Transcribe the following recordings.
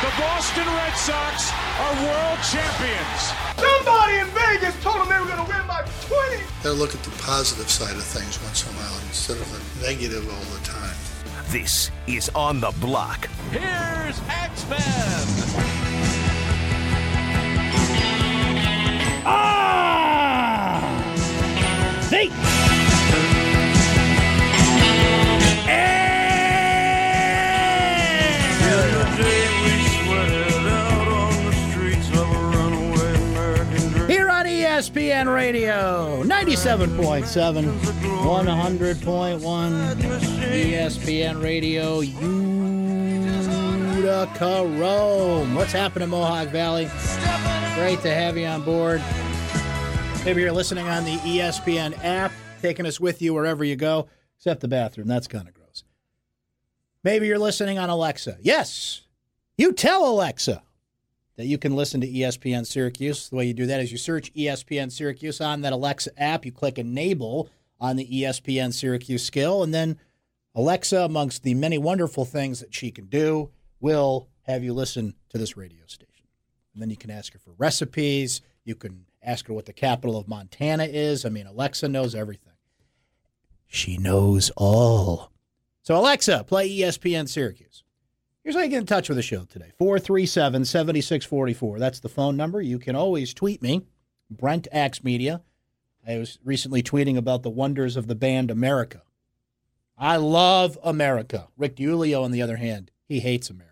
The Boston Red Sox are world champions. Somebody in Vegas told them they were going to win by 20. Gotta look at the positive side of things once in a while instead of the negative all the time. This is On the Block. Here's X-Men. Ah! Radio, 97.7, 100.1, ESPN Radio, Utica, Rome. What's happening, Mohawk Valley? Great to have you on board. Maybe you're listening on the ESPN app, taking us with you wherever you go, except the bathroom. That's kind of gross. Maybe you're listening on Alexa. Yes, you tell Alexa that you can listen to ESPN Syracuse. The way you do that is you search ESPN Syracuse on that Alexa app. You click enable on the ESPN Syracuse skill, and then Alexa, amongst the many wonderful things that she can do, will have you listen to this radio station. And then you can ask her for recipes. You can ask her what the capital of Montana is. I mean, Alexa knows everything. She knows all. So, Alexa, play ESPN Syracuse. Here's how you get in touch with the show today 437 7644. That's the phone number. You can always tweet me, Brent Axe Media. I was recently tweeting about the wonders of the band America. I love America. Rick Diulio, on the other hand, he hates America.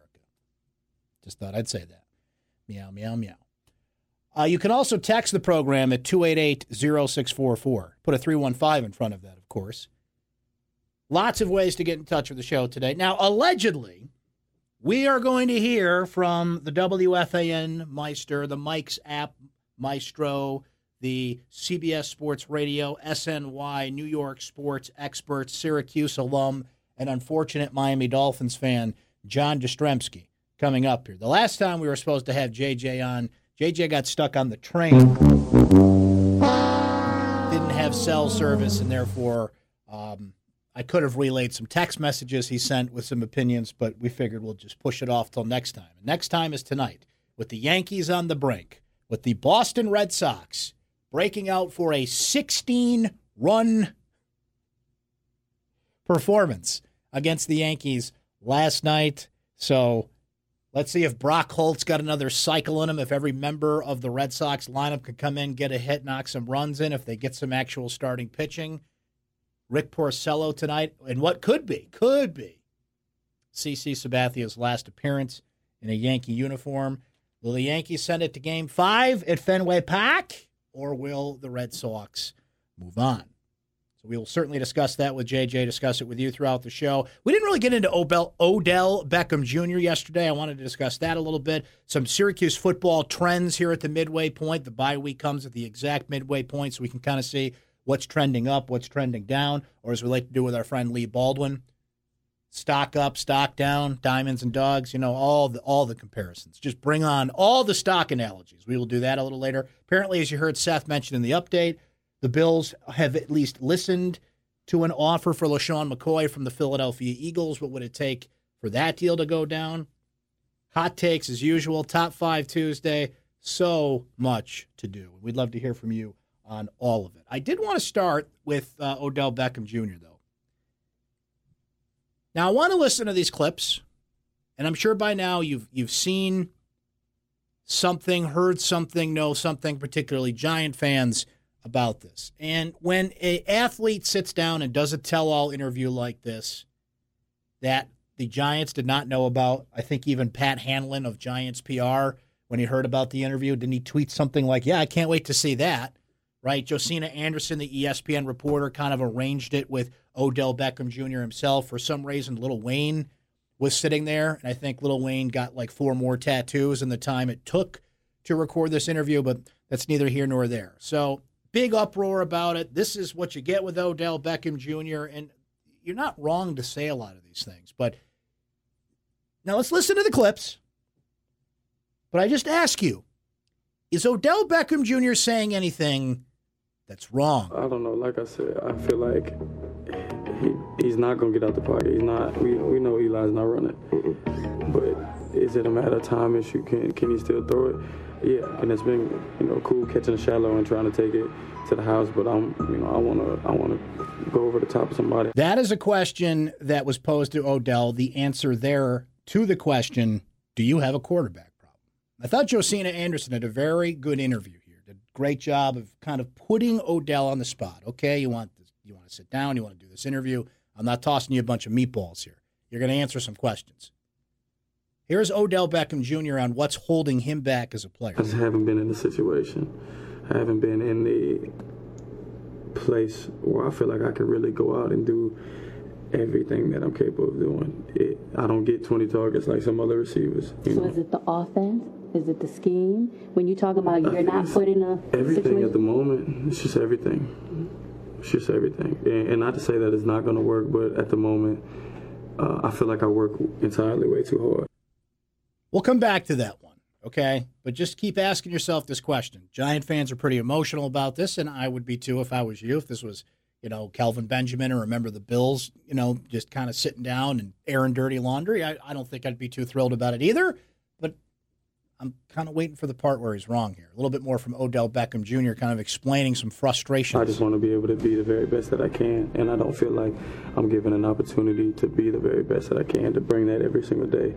Just thought I'd say that. Meow, meow, meow. Uh, you can also text the program at 288 0644. Put a 315 in front of that, of course. Lots of ways to get in touch with the show today. Now, allegedly, we are going to hear from the WFAN Meister, the Mike's app Maestro, the CBS Sports Radio, SNY, New York sports expert, Syracuse alum, and unfortunate Miami Dolphins fan, John Jastremski, coming up here. The last time we were supposed to have JJ on, JJ got stuck on the train, didn't have cell service, and therefore um, I could have relayed some text messages he sent with some opinions, but we figured we'll just push it off till next time. And next time is tonight with the Yankees on the brink, with the Boston Red Sox breaking out for a 16 run performance against the Yankees last night. So let's see if Brock Holt's got another cycle in him. If every member of the Red Sox lineup could come in, get a hit, knock some runs in, if they get some actual starting pitching. Rick Porcello tonight, and what could be, could be CC Sabathia's last appearance in a Yankee uniform. Will the Yankees send it to game five at Fenway Park, or will the Red Sox move on? So we will certainly discuss that with JJ, discuss it with you throughout the show. We didn't really get into Odell, Odell Beckham Jr. yesterday. I wanted to discuss that a little bit. Some Syracuse football trends here at the midway point. The bye week comes at the exact midway point, so we can kind of see what's trending up, what's trending down, or as we like to do with our friend Lee Baldwin, stock up, stock down, diamonds and dogs, you know, all the all the comparisons. Just bring on all the stock analogies. We will do that a little later. Apparently, as you heard Seth mention in the update, the Bills have at least listened to an offer for LeSean McCoy from the Philadelphia Eagles. What would it take for that deal to go down? Hot takes as usual, top five Tuesday. So much to do. We'd love to hear from you on all of it. I did want to start with uh, Odell Beckham Jr., though. Now, I want to listen to these clips, and I'm sure by now you've you've seen something, heard something, know something, particularly Giant fans about this. And when an athlete sits down and does a tell-all interview like this, that the Giants did not know about, I think even Pat Hanlon of Giants PR when he heard about the interview? Didn't he tweet something like, "Yeah, I can't wait to see that"? Right? Josina Anderson, the ESPN reporter, kind of arranged it with Odell Beckham Jr. himself. For some reason, Lil Wayne was sitting there, and I think Lil Wayne got like four more tattoos in the time it took to record this interview, but that's neither here nor there. So big uproar about it. This is what you get with Odell Beckham Jr. And you're not wrong to say a lot of these things, but now let's listen to the clips. But I just ask you, is Odell Beckham Jr. saying anything that's wrong? I don't know. Like I said, I feel like he, he's not gonna get out the pocket. He's not. We, we know Eli's not running. But is it a matter of time issue? Can can he still throw it? Yeah, and it's been you know cool catching the shallow and trying to take it to the house. But I'm you know I wanna I wanna go over the top of somebody. That is a question that was posed to Odell. The answer there to the question: Do you have a quarterback problem? I thought Josina Anderson had a very good interview here. Did a great job of kind of putting Odell on the spot. Okay, you want this, you want to sit down, you want to do this interview. I'm not tossing you a bunch of meatballs here. You're going to answer some questions. Here's Odell Beckham Jr. on what's holding him back as a player. I just haven't been in the situation. I haven't been in the place where I feel like I can really go out and do everything that I'm capable of doing. It, I don't get 20 targets like some other receivers. So know. is it the offense? Is it the scheme? When you talk about you're not It's put in a everything situation. at the moment. It's just everything. It's just everything. And, and not to say that it's not going to work, but at the moment, uh, I feel like I work entirely way too hard. We'll come back to that one, okay? But just keep asking yourself this question. Giant fans are pretty emotional about this, and I would be too if I was you. If this was, you know, Kelvin Benjamin or remember the Bills, you know, just kind of sitting down and airing dirty laundry, I, I don't think I'd be too thrilled about it either. I'm kind of waiting for the part where he's wrong here. A little bit more from Odell Beckham Jr., kind of explaining some frustration. I just want to be able to be the very best that I can, and I don't feel like I'm given an opportunity to be the very best that I can to bring that every single day,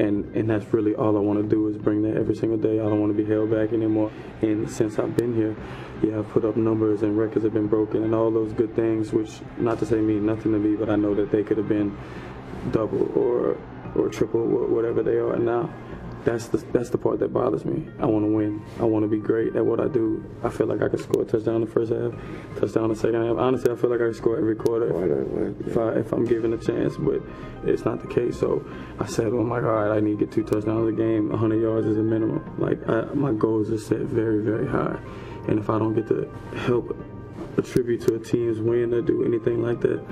and and that's really all I want to do is bring that every single day. I don't want to be held back anymore. And since I've been here, yeah, I've put up numbers and records have been broken and all those good things, which not to say mean nothing to me, but I know that they could have been double or or triple wh- whatever they are now. That's the that's the part that bothers me. I want to win. I want to be great at what I do. I feel like I could score a touchdown in the first half, touchdown in the second half. Honestly, I feel like I could score every quarter if, if I if I'm given a chance, but it's not the case. So I said, oh my God, I need to get two touchdowns a game. 100 yards is a minimum. Like I, my goals are set very very high, and if I don't get to help attribute to a team's win or do anything like that.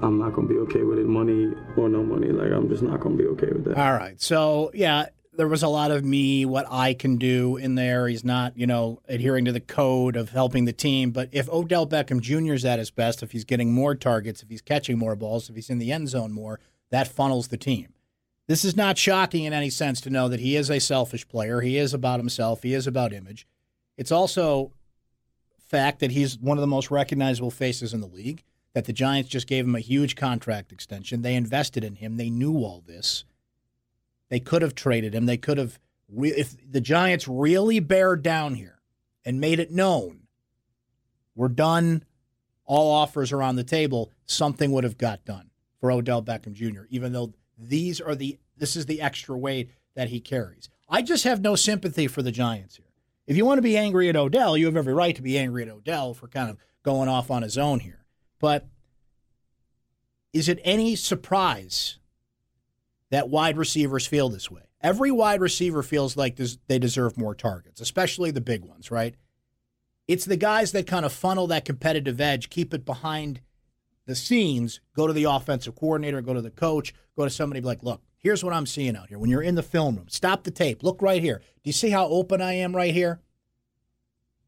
I'm not gonna be okay with it, money or no money. Like I'm just not gonna be okay with that. All right. So, yeah, there was a lot of me, what I can do in there. He's not, you know, adhering to the code of helping the team. But if Odell Beckham Jr. is at his best, if he's getting more targets, if he's catching more balls, if he's in the end zone more, that funnels the team. This is not shocking in any sense to know that he is a selfish player. He is about himself. He is about image. It's also fact that he's one of the most recognizable faces in the league. That the Giants just gave him a huge contract extension. They invested in him. They knew all this. They could have traded him. They could have, if the Giants really bared down here and made it known, we're done. All offers are on the table. Something would have got done for Odell Beckham Jr. Even though these are the this is the extra weight that he carries. I just have no sympathy for the Giants here. If you want to be angry at Odell, you have every right to be angry at Odell for kind of going off on his own here. But is it any surprise that wide receivers feel this way? Every wide receiver feels like they deserve more targets, especially the big ones, right? It's the guys that kind of funnel that competitive edge, keep it behind the scenes, go to the offensive coordinator, go to the coach, go to somebody like, look, here's what I'm seeing out here. When you're in the film room, stop the tape. Look right here. Do you see how open I am right here?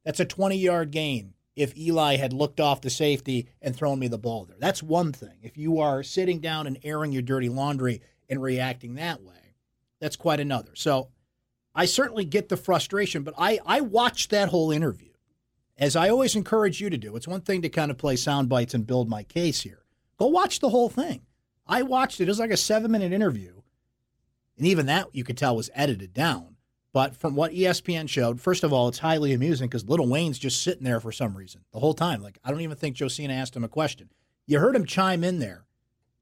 That's a 20 yard gain if Eli had looked off the safety and thrown me the ball there. That's one thing. If you are sitting down and airing your dirty laundry and reacting that way, that's quite another. So I certainly get the frustration, but I, I watched that whole interview, as I always encourage you to do. It's one thing to kind of play sound bites and build my case here. Go watch the whole thing. I watched it. It was like a seven minute interview. And even that you could tell was edited down. But from what ESPN showed, first of all, it's highly amusing because Lil Wayne's just sitting there for some reason the whole time. Like, I don't even think Josina asked him a question. You heard him chime in there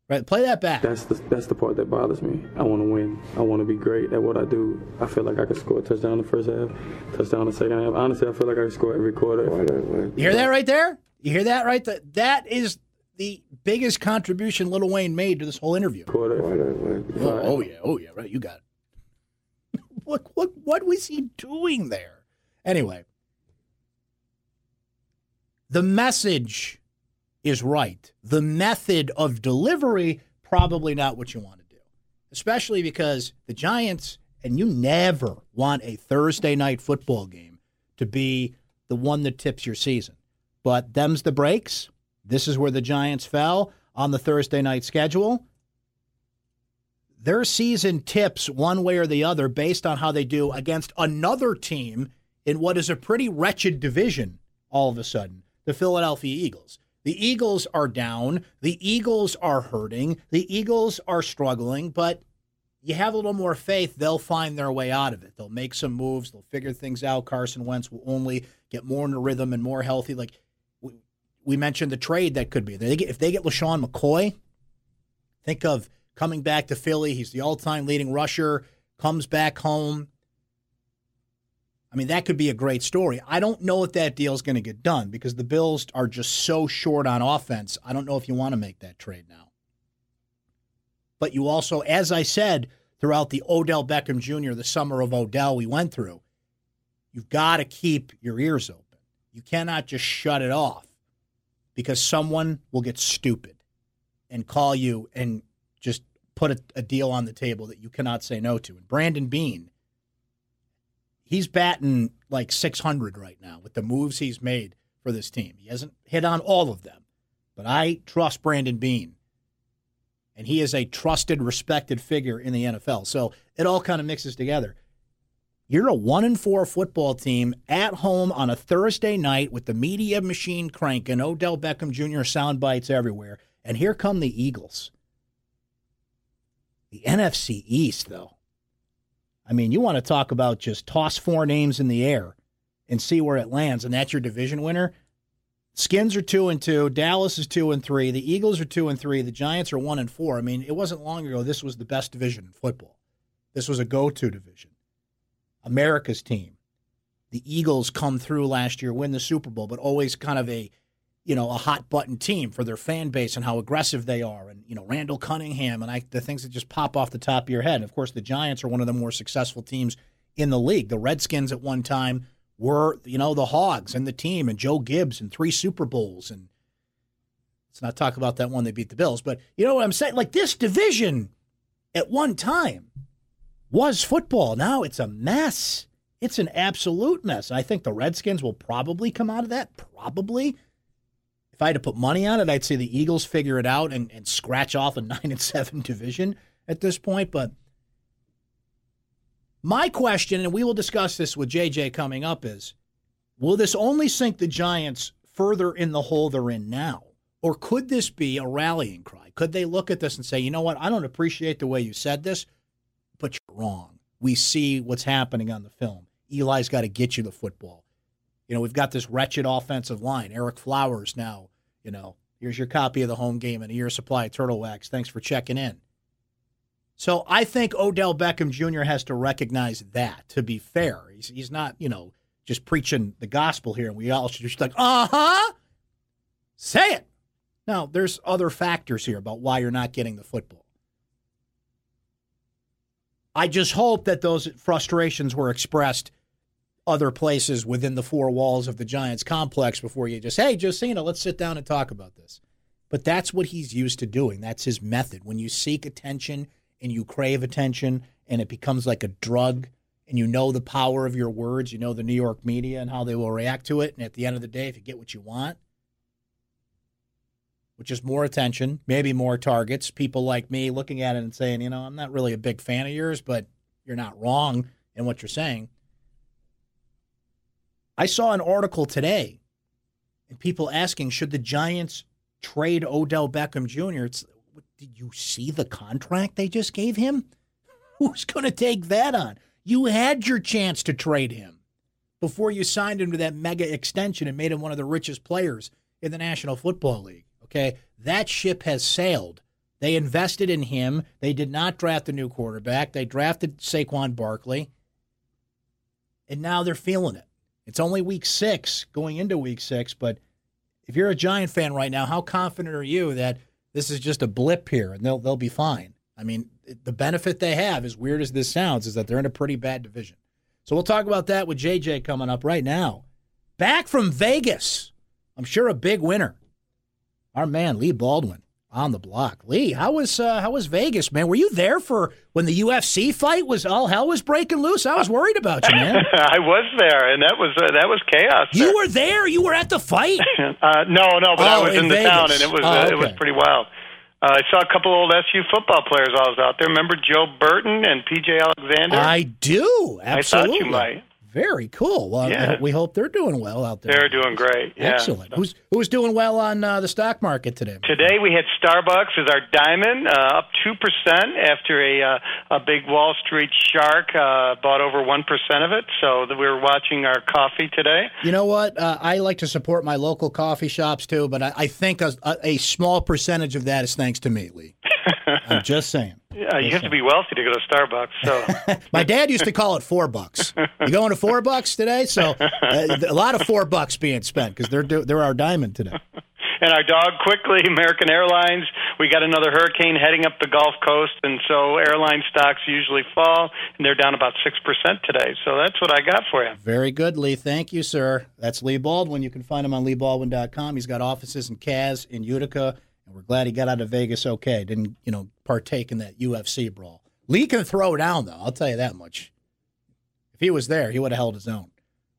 Right, play that back. That's the that's the part that bothers me. I want to win. I want to be great at what I do. I feel like I could score a touchdown in the first half, touchdown in the second half. Honestly, I feel like I can score every quarter. You hear that right there? You hear that right? That that is the biggest contribution Lil Wayne made to this whole interview. Quarter. Oh, oh yeah, oh yeah, right. You got it. what what what was he doing there? Anyway, the message is right. The method of delivery probably not what you want to do, especially because the Giants and you never want a Thursday night football game to be the one that tips your season. But them's the breaks. This is where the Giants fell on the Thursday night schedule. Their season tips one way or the other based on how they do against another team in what is a pretty wretched division all of a sudden the Philadelphia Eagles. The Eagles are down. The Eagles are hurting. The Eagles are struggling, but you have a little more faith they'll find their way out of it. They'll make some moves. They'll figure things out. Carson Wentz will only get more in the rhythm and more healthy. Like we mentioned the trade that could be. They get, if they get LeSean McCoy, think of coming back to Philly. He's the all time leading rusher, comes back home. I mean, that could be a great story. I don't know if that deal is going to get done because the Bills are just so short on offense. I don't know if you want to make that trade now. But you also, as I said, throughout the Odell Beckham Jr., the summer of Odell we went through, you've got to keep your ears open. You cannot just shut it off because someone will get stupid and call you and just put a, a deal on the table that you cannot say no to. And Brandon Beane he's batting like 600 right now with the moves he's made for this team. He hasn't hit on all of them, but I trust Brandon Beane. And he is a trusted, respected figure in the NFL. So it all kind of mixes together. You're a one and four football team at home on a Thursday night with the media machine cranking, Odell Beckham Jr. sound bites everywhere. And here come the Eagles. The NFC East, though. I mean, you want to talk about just toss four names in the air and see where it lands, and that's your division winner. Skins are two and two. Dallas is two and three. The Eagles are two and three. The Giants are one and four. I mean, it wasn't long ago this was the best division in football. This was a go-to division. America's team. The Eagles come through last year, win the Super Bowl, but always kind of a you know, a hot button team for their fan base and how aggressive they are, and you know, Randall Cunningham and I, the things that just pop off the top of your head. And of course, the Giants are one of the more successful teams in the league. The Redskins at one time were, you know, the Hogs and the team, and Joe Gibbs and three Super Bowls. And let's not talk about that one they beat the Bills, but you know what I'm saying? Like this division at one time was football. Now it's a mess. It's an absolute mess. I think the Redskins will probably come out of that. Probably if I had to put money on it, I'd say the Eagles figure it out and, and scratch off a nine and seven division at this point. But my question, and we will discuss this with JJ coming up, is will this only sink the Giants further in the hole they're in now? Or could this be a rallying cry? Could they look at this and say, you know what, I don't appreciate the way you said this, but you're wrong. We see what's happening on the film. Eli's got to get you the football. You know, we've got this wretched offensive line. Ereck Flowers now, you know, here's your copy of the home game and a year supply of turtle wax. Thanks for checking in. So I think Odell Beckham Jr. has to recognize that, to be fair. He's, he's not, you know, just preaching the gospel here. And we all should just like, uh huh, say it. Now, there's other factors here about why you're not getting the football. I just hope that those frustrations were expressed other places within the four walls of the Giants complex before you just, hey, Josina, let's sit down and talk about this. But that's what he's used to doing. That's his method. When you seek attention and you crave attention and it becomes like a drug and you know the power of your words, you know the New York media and how they will react to it. And at the end of the day, if you get what you want, which is more attention, maybe more targets, people like me looking at it and saying, you know, I'm not really a big fan of yours, but you're not wrong in what you're saying I saw an article today and people asking, should the Giants trade Odell Beckham Jr.? It's, did you see the contract they just gave him? Who's going to take that on? You had your chance to trade him before you signed him to that mega extension and made him one of the richest players in the National Football League. Okay, that ship has sailed. They invested in him. They did not draft a new quarterback. They drafted Saquon Barkley. And now they're feeling it. It's only week six, going into week six, but if you're a Giant fan right now, how confident are you that this is just a blip here and they'll they'll be fine? I mean, the benefit they have, as weird as this sounds, is that they're in a pretty bad division. So we'll talk about that with JJ coming up right now. Back from Vegas. I'm sure a big winner. Our man Lee Baldwin on the block. Lee, how was uh, how was Vegas, man? Were you there for when the UFC fight was all hell was breaking loose? I was worried about you, man. I was there, and that was uh, that was chaos. You were there. You were at the fight. uh, no, no, but Oh, I was in in, the Vegas. town, and it was Oh, uh, it was pretty wild. Uh, I saw a couple old SU football players while I was out there. Remember Joe Burton and PJ Alexander? I do. I Absolutely. thought you might. Very cool. Well, Yeah. we hope they're doing well out there. They're doing great. Yeah. Excellent. Who's who's doing well on uh, the stock market today? Today we had Starbucks as our diamond, uh, up two percent after a uh, a big Wall Street shark uh, bought over one percent of it. So we were watching our coffee today. You know what? Uh, I like to support my local coffee shops too, but I, I think a, a, a small percentage of that is thanks to me, Lee. I'm just saying. Yeah, you have to be wealthy to go to Starbucks. So My dad used to call it four bucks. You going to four bucks today? So uh, a lot of four bucks being spent because they're they're our diamond today. and our dog quickly American Airlines. We got another hurricane heading up the Gulf Coast, and so airline stocks usually fall, and they're down about six percent today. So that's what I got for you. Very good, Lee. Thank you, sir. That's Lee Baldwin. You can find him on leebaldwin.com. He's got offices in Kaz, in Utica, and we're glad he got out of Vegas okay. Didn't, you know, partake in that UFC brawl. Lee can throw down, though. I'll tell you that much. If he was there, he would have held his own.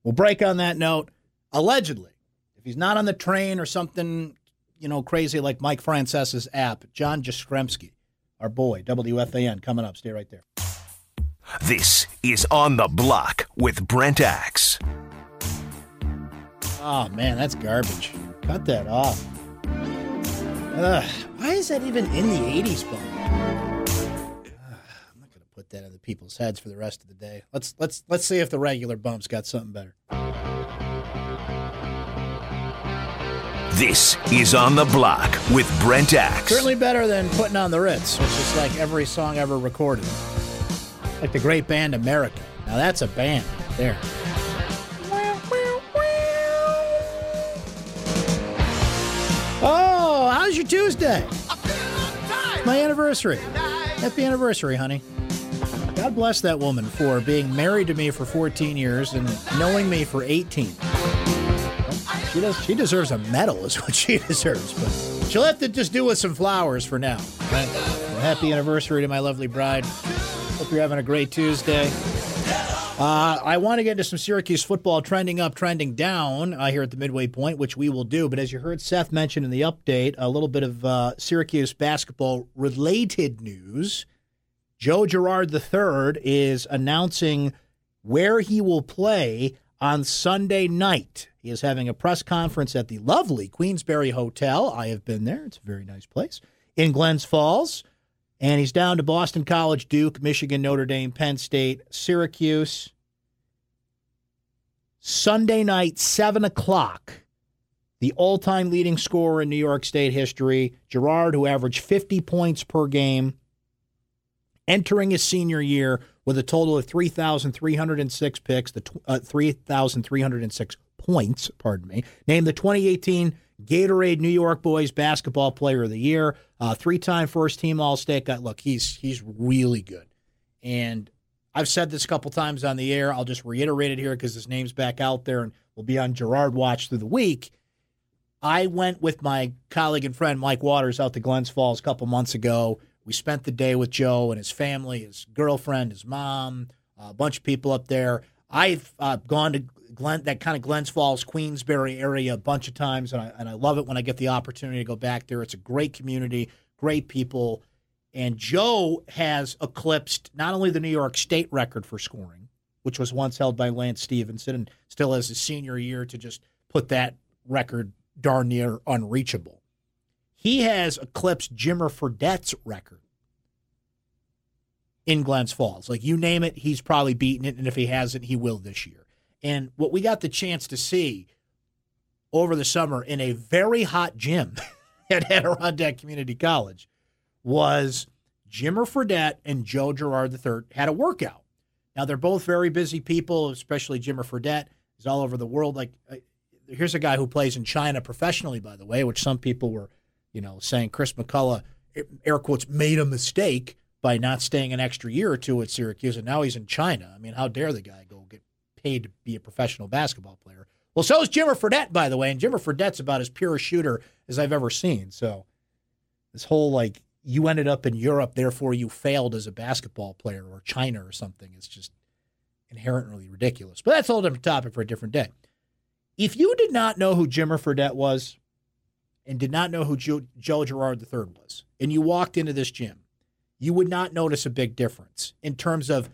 We'll break on that note. Allegedly, if he's not on the train or something, you know, crazy like Mike Francesa's app, John Jastremski, our boy, WFAN, coming up. Stay right there. This is On the Block with Brent Axe. Oh man, that's garbage. Cut that off. Ugh, why is that even in the '80s bump? I'm not gonna put that in the people's heads for the rest of the day. Let's let's let's see if the regular bumps got something better. This is On the Block with Brent Axe. Certainly better than putting on the Ritz, which is like every song ever recorded. Like the great band America. Now that's a band there. How's your Tuesday? My anniversary. Happy anniversary, honey. God bless that woman for being married to me for 14 years and knowing me for 18. She does. She deserves a medal, is what she deserves. But she'll have to just do with some flowers for now. Right? Well, happy anniversary to my lovely bride. Hope you're having a great Tuesday. Uh, I want to get into some Syracuse football trending up, trending down uh, here at the midway point, which we will do. But as you heard Seth mention in the update, a little bit of uh, Syracuse basketball related news. Joe Girard III is announcing where he will play on Sunday night. He is having a press conference at the lovely Queensbury Hotel. I have been there, it's a very nice place in Glens Falls. And he's down to Boston College, Duke, Michigan, Notre Dame, Penn State, Syracuse. Sunday night, 7 o'clock. The all time leading scorer in New York State history, Girard, who averaged 50 points per game, entering his senior year with a total of 3,306 picks, the uh, 3,306 points, pardon me. Named the 2018 Gatorade New York Boys Basketball Player of the Year, uh, three-time first-team All-State guy. Look, he's he's really good, and I've said this a couple times on the air. I'll just reiterate it here because his name's back out there, and we'll be on Girard Watch through the week. I went with my colleague and friend Mike Waters out to Glens Falls a couple months ago. We spent the day with Joe and his family, his girlfriend, his mom, a bunch of people up there. I've uh, gone to Glen, that kind of Glens Falls, Queensbury area a bunch of times, and I, and I love it when I get the opportunity to go back there. It's a great community, great people. And Joe has eclipsed not only the New York State record for scoring, which was once held by Lance Stephenson and still has his senior year to just put that record darn near unreachable. He has eclipsed Jimmer Fredette's record in Glens Falls. Like you name it, he's probably beaten it, and if he hasn't, he will this year. And what we got the chance to see over the summer in a very hot gym at Adirondack Community College was Jimmer Fredette and Joe Girard III had a workout. Now they're both very busy people, especially Jimmer Fredette is all over the world. Like here's a guy who plays in China professionally, by the way, which some people were, you know, saying Chris McCullough, air quotes, made a mistake by not staying an extra year or two at Syracuse, and now he's in China. I mean, how dare the guy go get paid to be a professional basketball player? Well, so is Jimmer Fredette, by the way, and Jimmer Fredette's about as pure a shooter as I've ever seen. So this whole like you ended up in Europe, therefore you failed as a basketball player or China or something is just inherently ridiculous. But that's a whole different topic for a different day. If you did not know who Jimmer Fredette was and did not know who Joe, Joe Girard III was, and you walked into this gym, you would not notice a big difference in terms of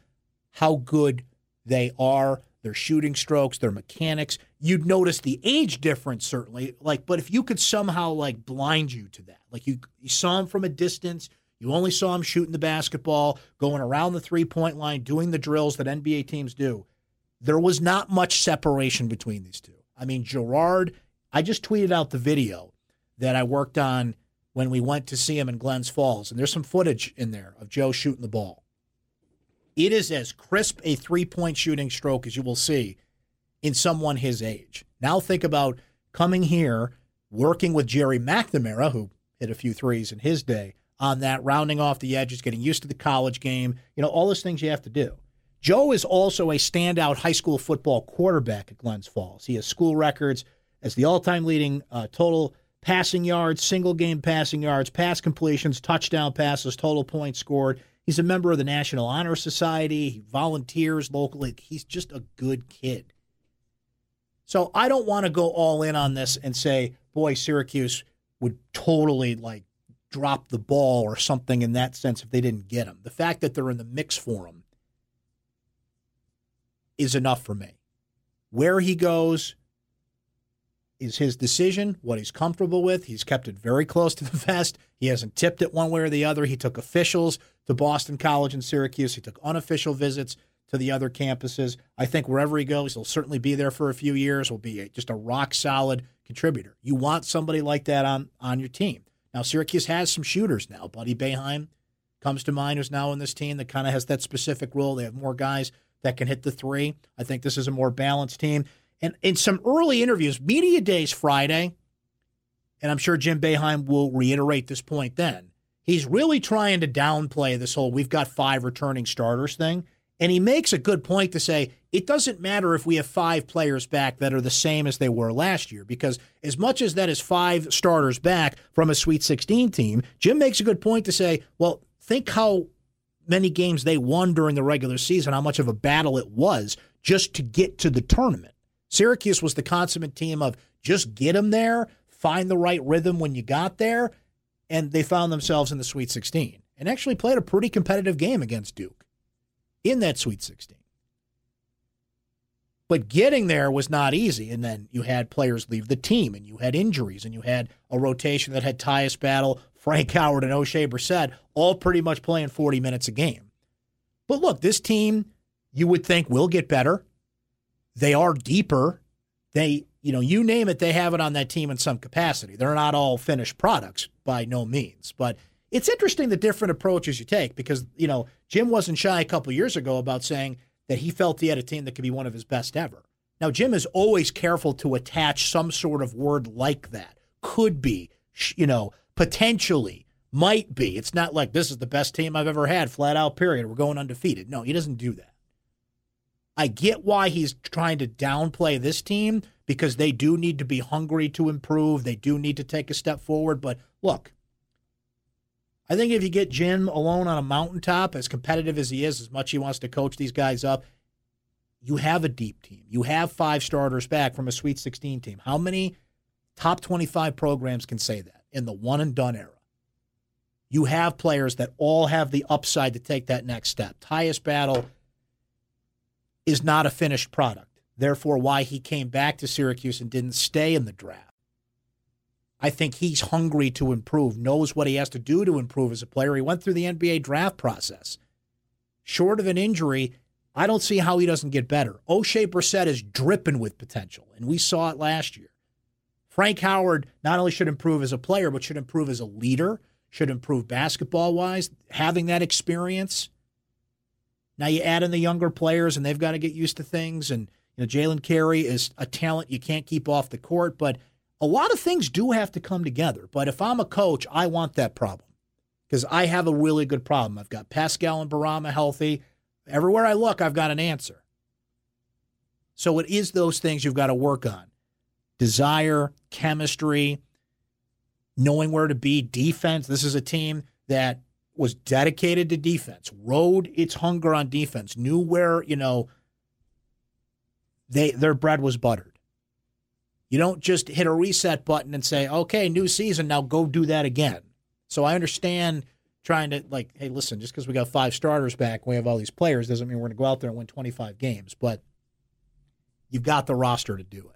how good they are, their shooting strokes, their mechanics. You'd notice the age difference certainly, like but if you could somehow like blind you to that. Like you you saw him from a distance, you only saw him shooting the basketball, going around the three-point line, doing the drills that NBA teams do. There was not much separation between these two. I mean, Girard, I just tweeted out the video that I worked on when we went to see him in Glens Falls, and there's some footage in there of Joe shooting the ball. It is as crisp a three point shooting stroke as you will see in someone his age. Now think about coming here, working with Gerry McNamara, who hit a few threes in his day, on that, rounding off the edges, getting used to the college game, you know, all those things you have to do. Joe is also a standout high school football quarterback at Glens Falls. He has school records as the all time leading uh, total passing yards, single game passing yards, pass completions, touchdown passes, total points scored. He's a member of the National Honor Society. He volunteers locally. He's just a good kid. So I don't want to go all in on this and say, boy, Syracuse would totally like drop the ball or something in that sense if they didn't get him. The fact that they're in the mix for him is enough for me. Where he goes is his decision, what he's comfortable with. He's kept it very close to the vest. He hasn't tipped it one way or the other. He took officials to Boston College and Syracuse. He took unofficial visits to the other campuses. I think wherever he goes, he'll certainly be there for a few years. Will be a, just a rock solid contributor. You want somebody like that on on your team. Now Syracuse has some shooters now. Buddy Boeheim comes to mind, who's now in this team that kind of has that specific role. They have more guys that can hit the three. I think this is a more balanced team. And in some early interviews, media days Friday, and I'm sure Jim Boeheim will reiterate this point then he's really trying to downplay this whole we've got five returning starters thing. And he makes a good point to say it doesn't matter if we have five players back that are the same as they were last year, because as much as that is five starters back from a Sweet 16 team, Jim makes a good point to say, well, think how many games they won during the regular season, how much of a battle it was just to get to the tournament. Syracuse was the consummate team of just get them there, find the right rhythm when you got there, and they found themselves in the Sweet 16 and actually played a pretty competitive game against Duke in that Sweet 16. But getting there was not easy. And then you had players leave the team, and you had injuries, and you had a rotation that had Tyus Battle, Frank Howard, and Oshae Brissett all pretty much playing 40 minutes a game. But look, this team, you would think, will get better. They are deeper. They you know, you name it, they have it on that team in some capacity. They're not all finished products by no means, but it's interesting the different approaches you take because you know Jim wasn't shy a couple years ago about saying that he felt he had a team that could be one of his best ever. Now Jim is always careful to attach some sort of word like that. Could be, you know, potentially, might be. It's not like this is the best team I've ever had, flat out. Period. We're going undefeated. No, he doesn't do that. I get why he's trying to downplay this team because they do need to be hungry to improve. They do need to take a step forward. But look, I think if you get Jim alone on a mountaintop, as competitive as he is, as much he wants to coach these guys up, you have a deep team. You have five starters back from a Sweet 16 team. How many top 25 programs can say that in the one and done era? You have players that all have the upside to take that next step. Tyus Battle is not a finished product. Therefore, why he came back to Syracuse and didn't stay in the draft. I think he's hungry to improve, knows what he has to do to improve as a player. He went through the NBA draft process. Short of an injury, I don't see how he doesn't get better. Oshae Brissett is dripping with potential, and we saw it last year. Frank Howard not only should improve as a player, but should improve as a leader, should improve basketball wise, having that experience. Now you add in the younger players, and they've got to get used to things. And you know, Jalen Carey is a talent you can't keep off the court, but a lot of things do have to come together. But if I'm a coach, I want that problem because I have a really good problem. I've got Paschal and Bourama healthy. Everywhere I look, I've got an answer. So it is those things you've got to work on desire, chemistry, knowing where to be, defense. This is a team that was dedicated to defense, rode its hunger on defense, knew where, you know, they their bread was buttered. You don't just hit a reset button and say, "Okay, new season, now go do that again." So I understand trying to like, hey, listen, just because we got five starters back, we have all these players, doesn't mean we're going to go out there and win 25 games, but you've got the roster to do it.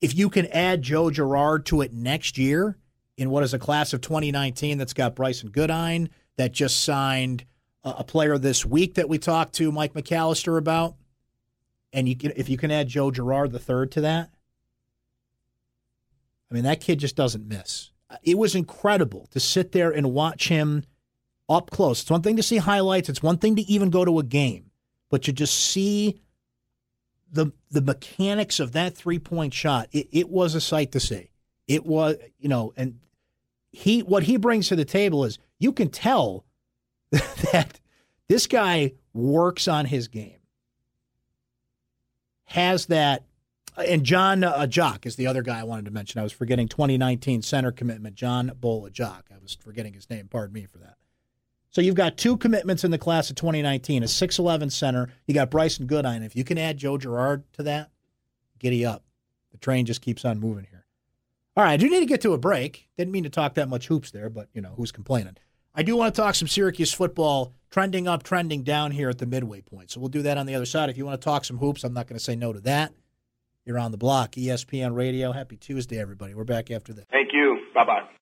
If you can add Joe Girard to it next year in what is a class of 2019 that's got Brycen Goodine, that just signed a player this week that we talked to Mike McAllister about, and you can if you can add Joe Girard the third to that, I mean that kid just doesn't miss. It was incredible to sit there and watch him up close. It's one thing to see highlights. It's one thing to even go to a game, but to just see the the mechanics of that three point shot, it, it was a sight to see. It was, you know, and he what he brings to the table is you can tell that this guy works on his game. Has that, and John uh, Jock is the other guy I wanted to mention. I was forgetting 2019 center commitment, John Bol Ajak. I was forgetting his name. Pardon me for that. So you've got two commitments in the class of 2019, a 6'11 center. You got Brycen Goodine. If you can add Joe Girard to that, giddy up. The train just keeps on moving here. All right, I do need to get to a break. Didn't mean to talk that much hoops there, but you know, who's complaining? I do want to talk some Syracuse football, trending up, trending down here at the midway point. So we'll do that on the other side. If you want to talk some hoops, I'm not going to say no to that. You're on the block, ESPN Radio. Happy Tuesday, everybody. We're back after this. Thank you. Bye bye.